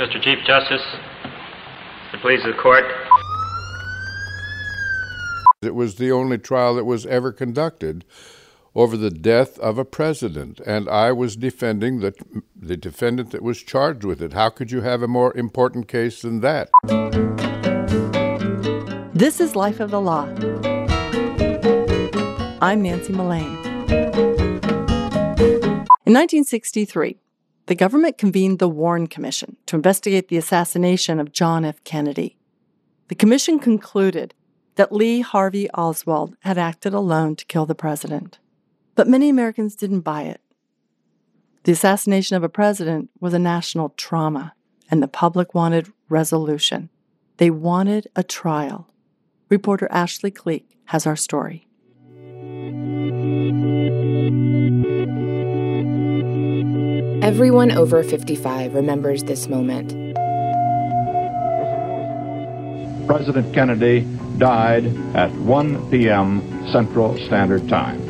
Mr. Chief Justice, the please the court. It was the only trial that was ever conducted over the death of a president, and I was defending the, the defendant that was charged with it. How could you have a more important case than that? This is Life of the Law. I'm Nancy Mullane. In 1963, the government convened the Warren Commission to investigate the assassination of John F. Kennedy. The commission concluded that Lee Harvey Oswald had acted alone to kill the president. But many Americans didn't buy it. The assassination of a president was a national trauma, and the public wanted resolution. They wanted a trial. Reporter Ashley Cleek has our story. Everyone over 55 remembers this moment. President Kennedy died at 1 p.m. Central Standard Time,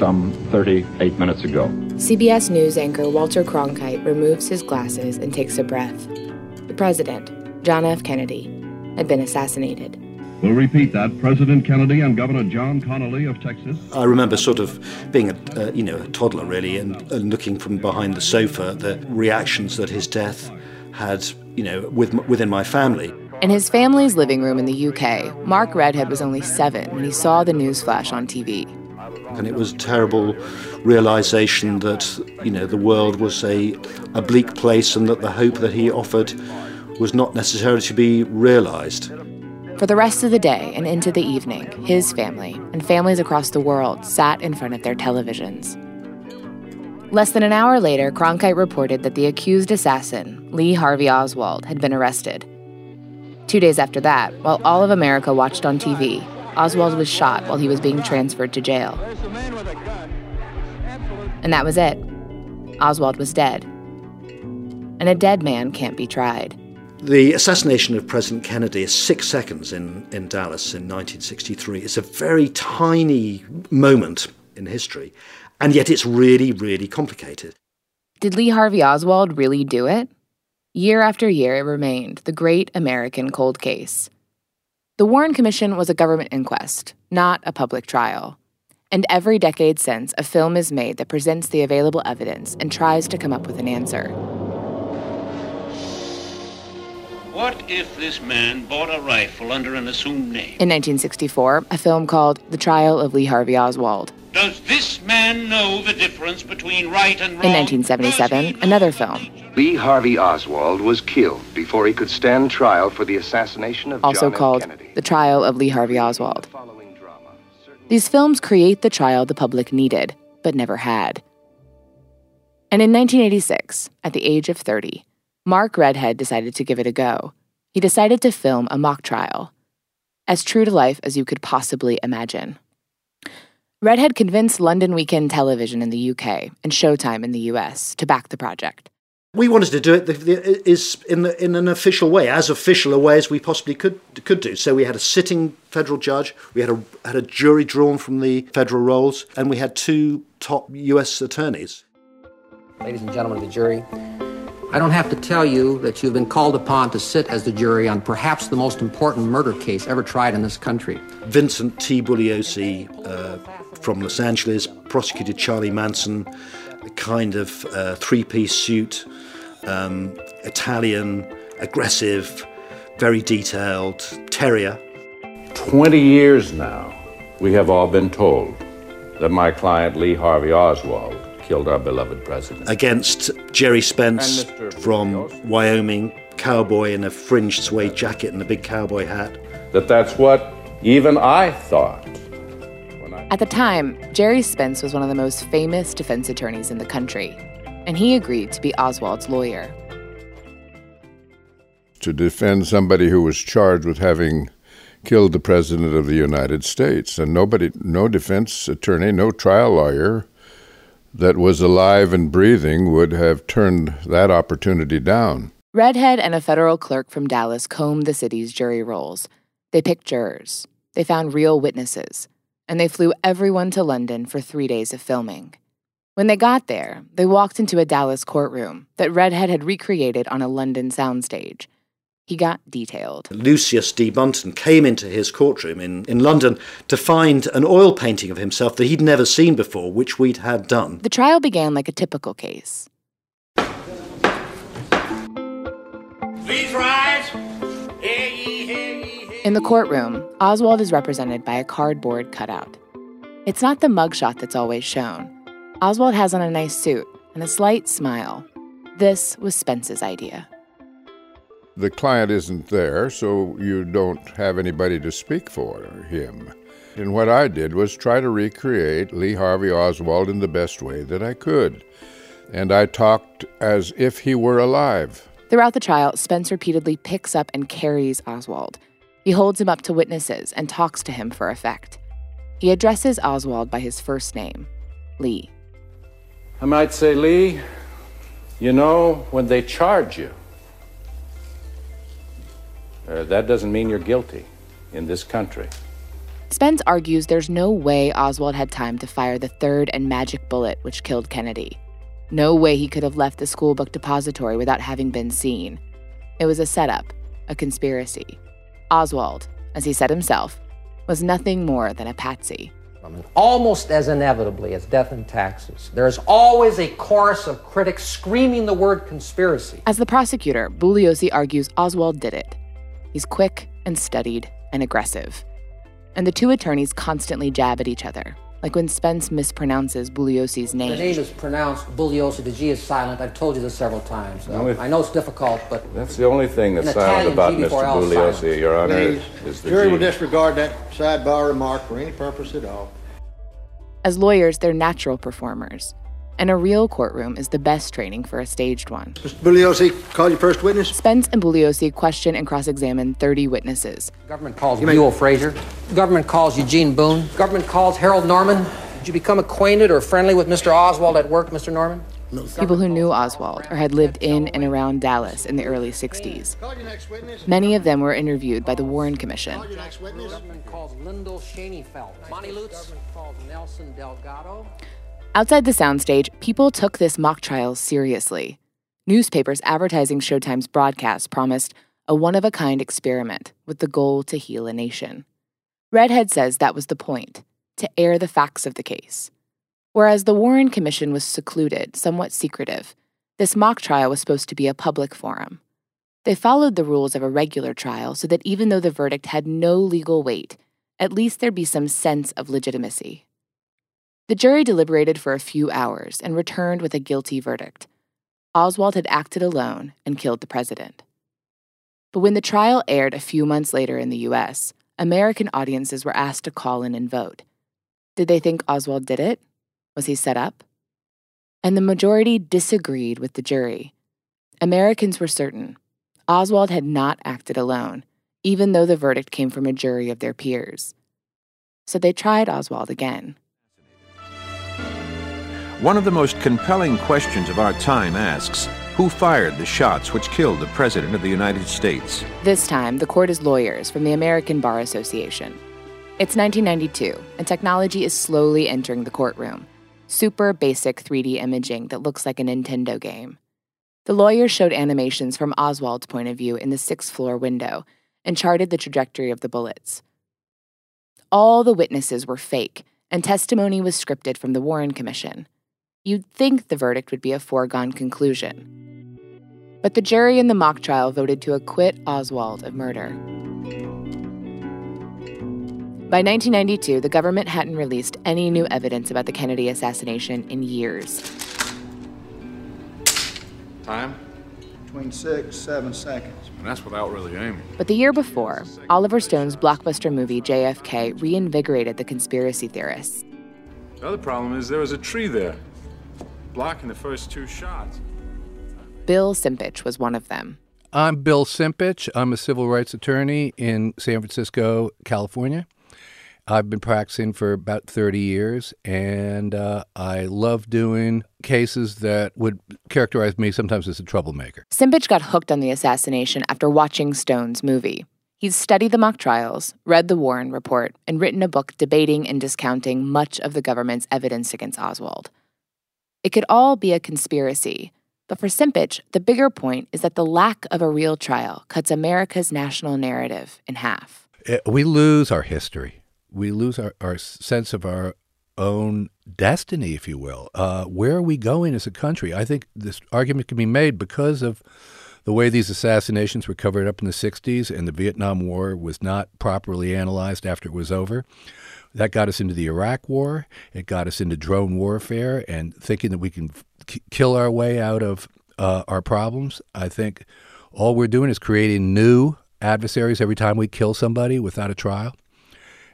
some 38 minutes ago. CBS News anchor Walter Cronkite removes his glasses and takes a breath. The president, John F. Kennedy, had been assassinated. We'll repeat that. President Kennedy and Governor John Connally of Texas. I remember sort of being a, uh, you know, a toddler really and, and looking from behind the sofa the reactions that his death had, you know, with, within my family. In his family's living room in the UK, Mark Redhead was only seven when he saw the news flash on TV. And it was a terrible realization that, you know, the world was a, a bleak place and that the hope that he offered was not necessarily to be realized. For the rest of the day and into the evening, his family and families across the world sat in front of their televisions. Less than an hour later, Cronkite reported that the accused assassin, Lee Harvey Oswald, had been arrested. Two days after that, while all of America watched on TV, Oswald was shot while he was being transferred to jail. And that was it. Oswald was dead. And a dead man can't be tried. The assassination of President Kennedy is six seconds in, in Dallas in 1963. It's a very tiny moment in history, and yet it's really, really complicated. Did Lee Harvey Oswald really do it? Year after year, it remained the great American cold case. The Warren Commission was a government inquest, not a public trial. And every decade since, a film is made that presents the available evidence and tries to come up with an answer. What if this man bought a rifle under an assumed name? In 1964, a film called The Trial of Lee Harvey Oswald. Does this man know the difference between right and wrong? In 1977, another film. Lee Harvey Oswald was killed before he could stand trial for the assassination of Also John called F. Kennedy. The Trial of Lee Harvey Oswald. These films create the trial the public needed, but never had. And in 1986, at the age of 30, Mark Redhead decided to give it a go. He decided to film a mock trial, as true to life as you could possibly imagine. Redhead convinced London Weekend Television in the UK and Showtime in the US to back the project. We wanted to do it the, the, is in, the, in an official way, as official a way as we possibly could could do. So we had a sitting federal judge, we had a had a jury drawn from the federal rolls, and we had two top U.S. attorneys. Ladies and gentlemen of the jury, I don't have to tell you that you've been called upon to sit as the jury on perhaps the most important murder case ever tried in this country. Vincent T. Bugliosi uh, from Los Angeles prosecuted Charlie Manson, a kind of uh, three-piece suit, um, Italian, aggressive, very detailed, terrier. 20 years now, we have all been told that my client Lee Harvey Oswald killed our beloved president. Against Gerry Spence from Wyoming, cowboy in a fringed suede jacket and a big cowboy hat. That that's what even I thought. At the time, Gerry Spence was one of the most famous defense attorneys in the country, and he agreed to be Oswald's lawyer. To defend somebody who was charged with having killed the President of the United States. And nobody, no defense attorney, no trial lawyer that was alive and breathing would have turned that opportunity down. Redhead and a federal clerk from Dallas combed the city's jury rolls. They picked jurors, they found real witnesses, and they flew everyone to London for three days of filming. When they got there, they walked into a Dallas courtroom that Redhead had recreated on a London soundstage. He got detailed. Lucius D. Bunton came into his courtroom in, in London to find an oil painting of himself that he'd never seen before, which we'd had done. The trial began like a typical case. Please rise. In the courtroom, Oswald is represented by a cardboard cutout. It's not the mugshot that's always shown. Oswald has on a nice suit and a slight smile. This was Spence's idea. The client isn't there, so you don't have anybody to speak for him. And what I did was try to recreate Lee Harvey Oswald in the best way that I could. And I talked as if he were alive. Throughout the trial, Spence repeatedly picks up and carries Oswald. He holds him up to witnesses and talks to him for effect. He addresses Oswald by his first name, Lee. I might say, Lee, you know, when they charge you, uh, that doesn't mean you're guilty in this country. Spence argues there's no way Oswald had time to fire the third and magic bullet which killed Kennedy. No way he could have left the schoolbook depository without having been seen. It was a setup, a conspiracy. Oswald, as he said himself, was nothing more than a patsy. I mean, Almost as inevitably as death and taxes, there is always a chorus of critics screaming the word conspiracy. As the prosecutor, Bugliosi argues Oswald did it. He's quick and studied and aggressive. And the two attorneys constantly jab at each other, like when Spence mispronounces Bugliosi's name. The name is pronounced Bugliosi. The G is silent. I've told you this several times. Uh, Only- I know it's difficult, but That's the only thing that's silent Italian about G Mr. before L Bugliosi, silent. Your Honor, Please, is the jury will disregard that sidebar remark for any purpose at all. As lawyers, they're natural performers. And a real courtroom is the best training for a staged one. Mr. Bugliosi, call your first witness. Spence and Bugliosi question and cross examine 30 witnesses. government calls Buell Frazier. Government calls Eugene Boone. Government calls Harold Norman. Did you become acquainted or friendly with Mr. Oswald at work, Mr. Norman? People who knew Oswald or had lived in and around Dallas in the early 60s. Many of them were interviewed by the Warren Commission. Outside the soundstage, people took this mock trial seriously. Newspapers advertising Showtime's broadcast promised a one of a kind experiment with the goal to heal a nation. Redhead says that was the point to air the facts of the case. Whereas the Warren Commission was secluded, somewhat secretive, this mock trial was supposed to be a public forum. They followed the rules of a regular trial so that even though the verdict had no legal weight, at least there'd be some sense of legitimacy. The jury deliberated for a few hours and returned with a guilty verdict. Oswald had acted alone and killed the president. But when the trial aired a few months later in the US, American audiences were asked to call in and vote. Did they think Oswald did it? Was he set up? And the majority disagreed with the jury. Americans were certain Oswald had not acted alone, even though the verdict came from a jury of their peers. So they tried Oswald again. One of the most compelling questions of our time asks Who fired the shots which killed the President of the United States? This time, the court is lawyers from the American Bar Association. It's 1992, and technology is slowly entering the courtroom. Super basic 3D imaging that looks like a Nintendo game. The lawyers showed animations from Oswald's point of view in the sixth floor window and charted the trajectory of the bullets. All the witnesses were fake, and testimony was scripted from the Warren Commission. You'd think the verdict would be a foregone conclusion. But the jury in the mock trial voted to acquit Oswald of murder. By 1992, the government hadn't released any new evidence about the Kennedy assassination in years. Time? Between six, seven seconds. And that's without really aiming. But the year before, Oliver Stone's blockbuster movie JFK reinvigorated the conspiracy theorists. The other problem is there was a tree there, blocking the first two shots. Bill Simpich was one of them. I'm Bill Simpich. I'm a civil rights attorney in San Francisco, California. I've been practicing for about 30 years, and uh, I love doing cases that would characterize me sometimes as a troublemaker. Simpich got hooked on the assassination after watching Stone's movie. He's studied the mock trials, read the Warren report, and written a book debating and discounting much of the government's evidence against Oswald. It could all be a conspiracy. But for Simpich, the bigger point is that the lack of a real trial cuts America's national narrative in half. Eh, we lose our history. We lose our, our sense of our own destiny, if you will. Uh, where are we going as a country? I think this argument can be made because of the way these assassinations were covered up in the 60s and the Vietnam War was not properly analyzed after it was over. That got us into the Iraq War. It got us into drone warfare and thinking that we can kill our way out of uh, our problems. I think all we're doing is creating new adversaries every time we kill somebody without a trial.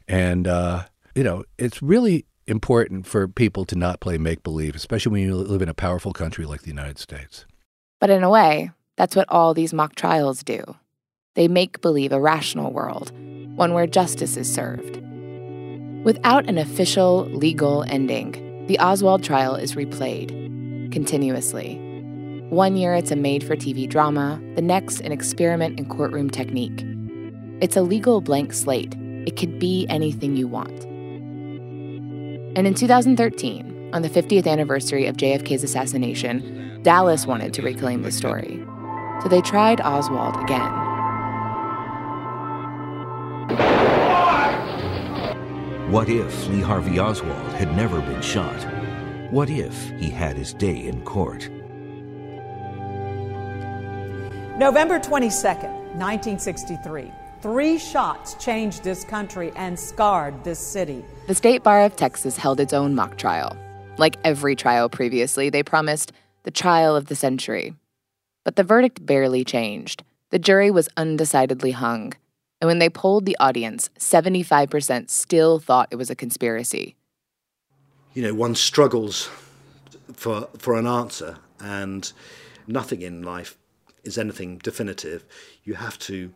And, uh, you know, it's really important for people to not play make believe, especially when you live in a powerful country like the United States. But in a way, that's what all these mock trials do. They make believe a rational world, one where justice is served. Without an official, legal ending, the Oswald trial is replayed continuously. One year it's a made for TV drama, the next, an experiment in courtroom technique. It's a legal blank slate. It could be anything you want. And in 2013, on the 50th anniversary of JFK's assassination, Dallas wanted to reclaim the story. So they tried Oswald again. What if Lee Harvey Oswald had never been shot? What if he had his day in court? November 22nd, 1963. Three shots changed this country and scarred this city. The State Bar of Texas held its own mock trial. Like every trial previously, they promised the trial of the century. But the verdict barely changed. The jury was undecidedly hung. And when they polled the audience, 75% still thought it was a conspiracy. You know, one struggles for, for an answer, and nothing in life is anything definitive. You have to.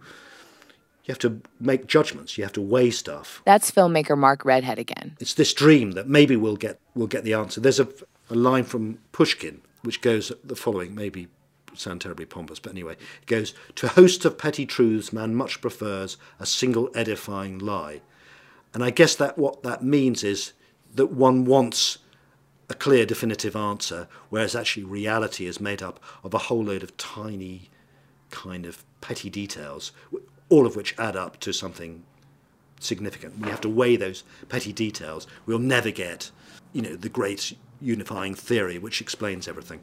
You have to make judgments. You have to weigh stuff. That's filmmaker Mark Redhead again. It's this dream that maybe we'll get we'll get the answer. There's a, a line from Pushkin which goes the following, maybe sound terribly pompous, but anyway, it goes To a host of petty truths, man much prefers a single edifying lie. And I guess that what that means is that one wants a clear, definitive answer, whereas actually reality is made up of a whole load of tiny, kind of petty details, all of which add up to something significant. We have to weigh those petty details. We'll never get, you know, the great unifying theory which explains everything.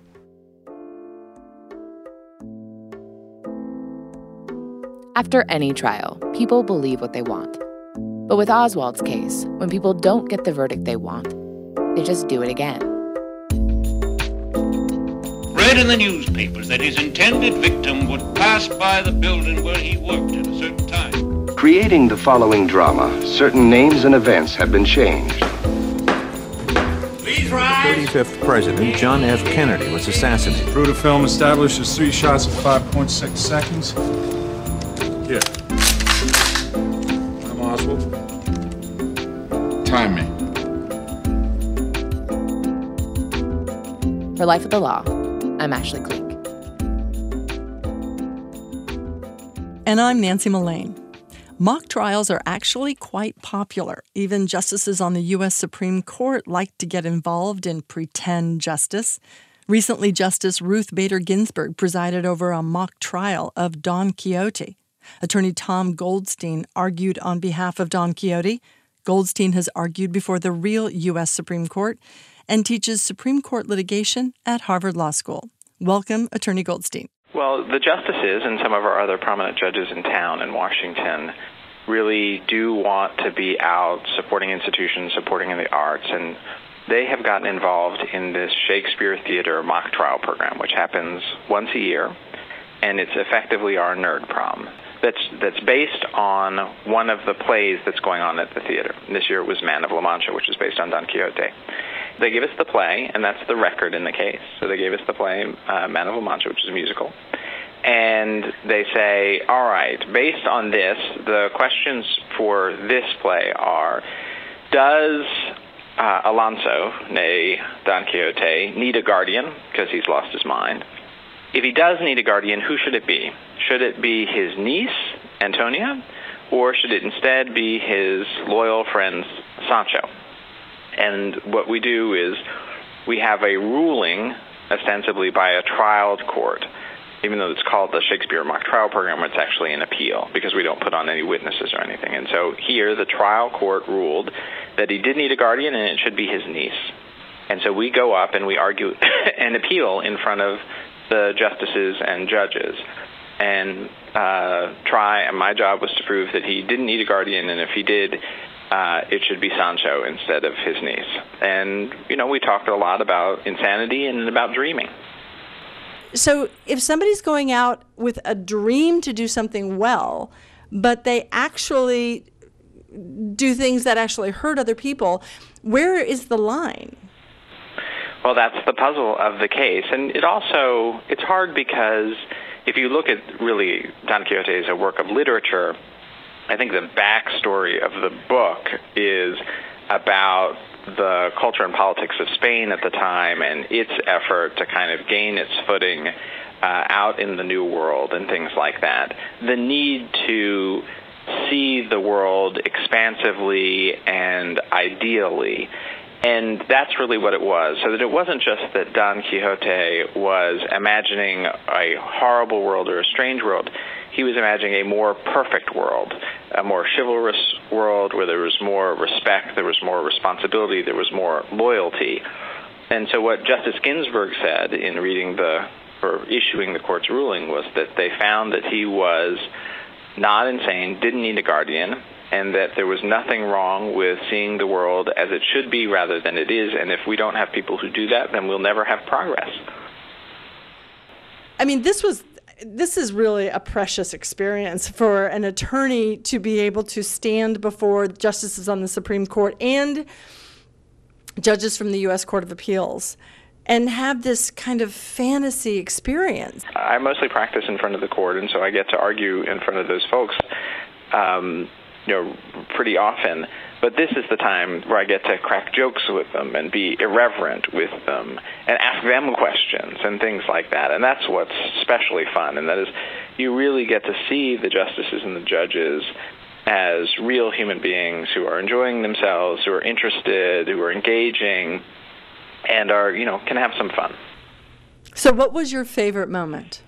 After any trial, people believe what they want. But with Oswald's case, when people don't get the verdict they want, they just do it again. Read in the newspapers that his intended victim would pass by the building where he worked at a certain time. Creating the following drama, certain names and events have been changed. The 35th President, John F. Kennedy, was assassinated. Crew to film establishes three shots at 5.6 seconds. Here. I'm Oswald. Time me. For Life of the Law, I'm Ashley Cleek. And I'm Nancy Mullane. Mock trials are actually quite popular. Even justices on the U.S. Supreme Court like to get involved in pretend justice. Recently, Justice Ruth Bader Ginsburg presided over a mock trial of Don Quixote. Attorney Tom Goldstein argued on behalf of Don Quixote. Goldstein has argued before the real U.S. Supreme Court and teaches Supreme Court litigation at Harvard Law School. Welcome, Attorney Goldstein. Well, the justices and some of our other prominent judges in town in Washington really do want to be out supporting institutions, supporting in the arts, and they have gotten involved in this Shakespeare Theater mock trial program, which happens once a year, and it's effectively our nerd prom that's that's based on one of the plays that's going on at the theater. This year it was Man of La Mancha, which is based on Don Quixote. They give us the play, and that's the record in the case. So they gave us the play uh, Man of La Mancha, which is a musical. And they say, all right, based on this, the questions for this play are Does uh, Alonso, nay Don Quixote, need a guardian because he's lost his mind? If he does need a guardian, who should it be? Should it be his niece, Antonia, or should it instead be his loyal friend, Sancho? And what we do is we have a ruling, ostensibly by a trial court, even though it's called the Shakespeare Mock Trial Program, it's actually an appeal because we don't put on any witnesses or anything. And so here, the trial court ruled that he did need a guardian and it should be his niece. And so we go up and we argue an appeal in front of the justices and judges and uh, try. And my job was to prove that he didn't need a guardian, and if he did, uh, it should be Sancho instead of his niece. And you know, we talked a lot about insanity and about dreaming. So if somebody's going out with a dream to do something well, but they actually do things that actually hurt other people, where is the line? Well, that's the puzzle of the case, and it also it's hard because if you look at really Don Quixote as a work of literature, I think the backstory of the book is about the culture and politics of Spain at the time and its effort to kind of gain its footing uh, out in the New World and things like that. The need to see the world expansively and ideally. And that's really what it was. So that it wasn't just that Don Quixote was imagining a horrible world or a strange world. He was imagining a more perfect world, a more chivalrous world where there was more respect, there was more responsibility, there was more loyalty. And so what Justice Ginsburg said in reading the or issuing the court's ruling was that they found that he was not insane, didn't need a guardian, and that there was nothing wrong with seeing the world as it should be rather than it is. And if we don't have people who do that, then we'll never have progress. I mean, this was this is really a precious experience for an attorney to be able to stand before justices on the Supreme Court and judges from the U.S. Court of Appeals and have this kind of fantasy experience. I mostly practice in front of the court, and so I get to argue in front of those folks. Um, you know, pretty often. But this is the time where I get to crack jokes with them and be irreverent with them and ask them questions and things like that. And that's what's especially fun. And that is, you really get to see the justices and the judges as real human beings who are enjoying themselves, who are interested, who are engaging, and are, you know, can have some fun. So, what was your favorite moment?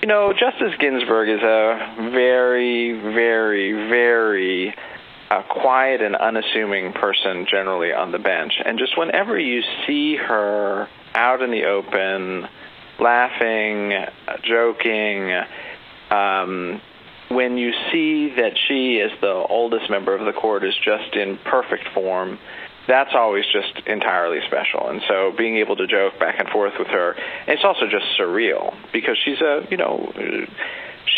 You know, Justice Ginsburg is a very, very, very uh, quiet and unassuming person generally on the bench. And just whenever you see her out in the open, laughing, joking, um, when you see that she, as the oldest member of the court, is just in perfect form, that's always just entirely special. And so being able to joke back and forth with her, it's also just surreal because she's a, you know,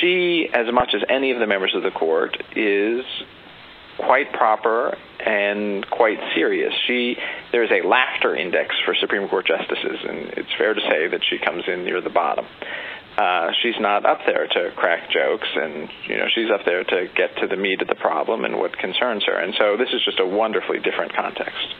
she, as much as any of the members of the court, is quite proper and quite serious. She there's a laughter index for Supreme Court justices, and it's fair to say that she comes in near the bottom uh, she's not up there to crack jokes, and you know she's up there to get to the meat of the problem and what concerns her. And so this is just a wonderfully different context.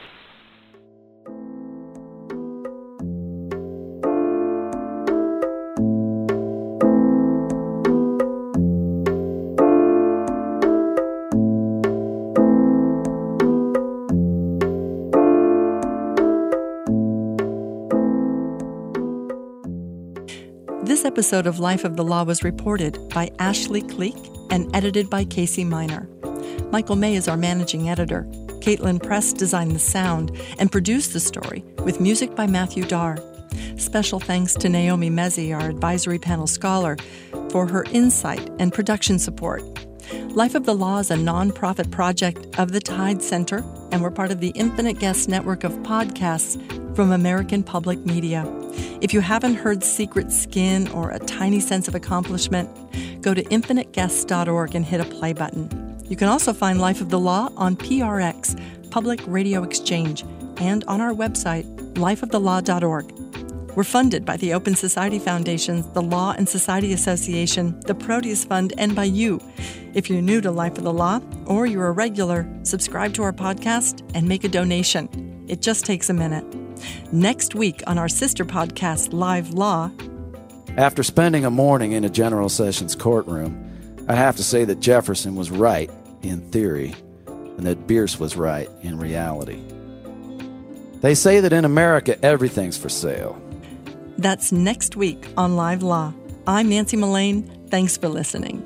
Episode of Life of the Law was reported by Ashley Cleek and edited by Casey Miner. Michael May is our managing editor. Caitlin Press designed the sound and produced the story with music by Matthew Darr. Special thanks to Naomi Mezey, our advisory panel scholar, for her insight and production support. Life of the Law is a nonprofit project of the Tides Center, and we're part of the Infinite Guest network of podcasts from American Public Media. If you haven't heard Secret Skin or A Tiny Sense of Accomplishment, go to infiniteguests.org and hit a play button. You can also find Life of the Law on PRX, Public Radio Exchange, and on our website, lifeofthelaw.org. We're funded by the Open Society Foundations, the Law and Society Association, the Proteus Fund, and by you. If you're new to Life of the Law or you're a regular, subscribe to our podcast and make a donation. It just takes a minute. Next week on our sister podcast, Live Law. After spending a morning in a General Sessions courtroom, I'd have to say that Jefferson was right in theory and that Bierce was right in reality. They say that in America, everything's for sale. That's next week on Live Law. I'm Nancy Mullane. Thanks for listening.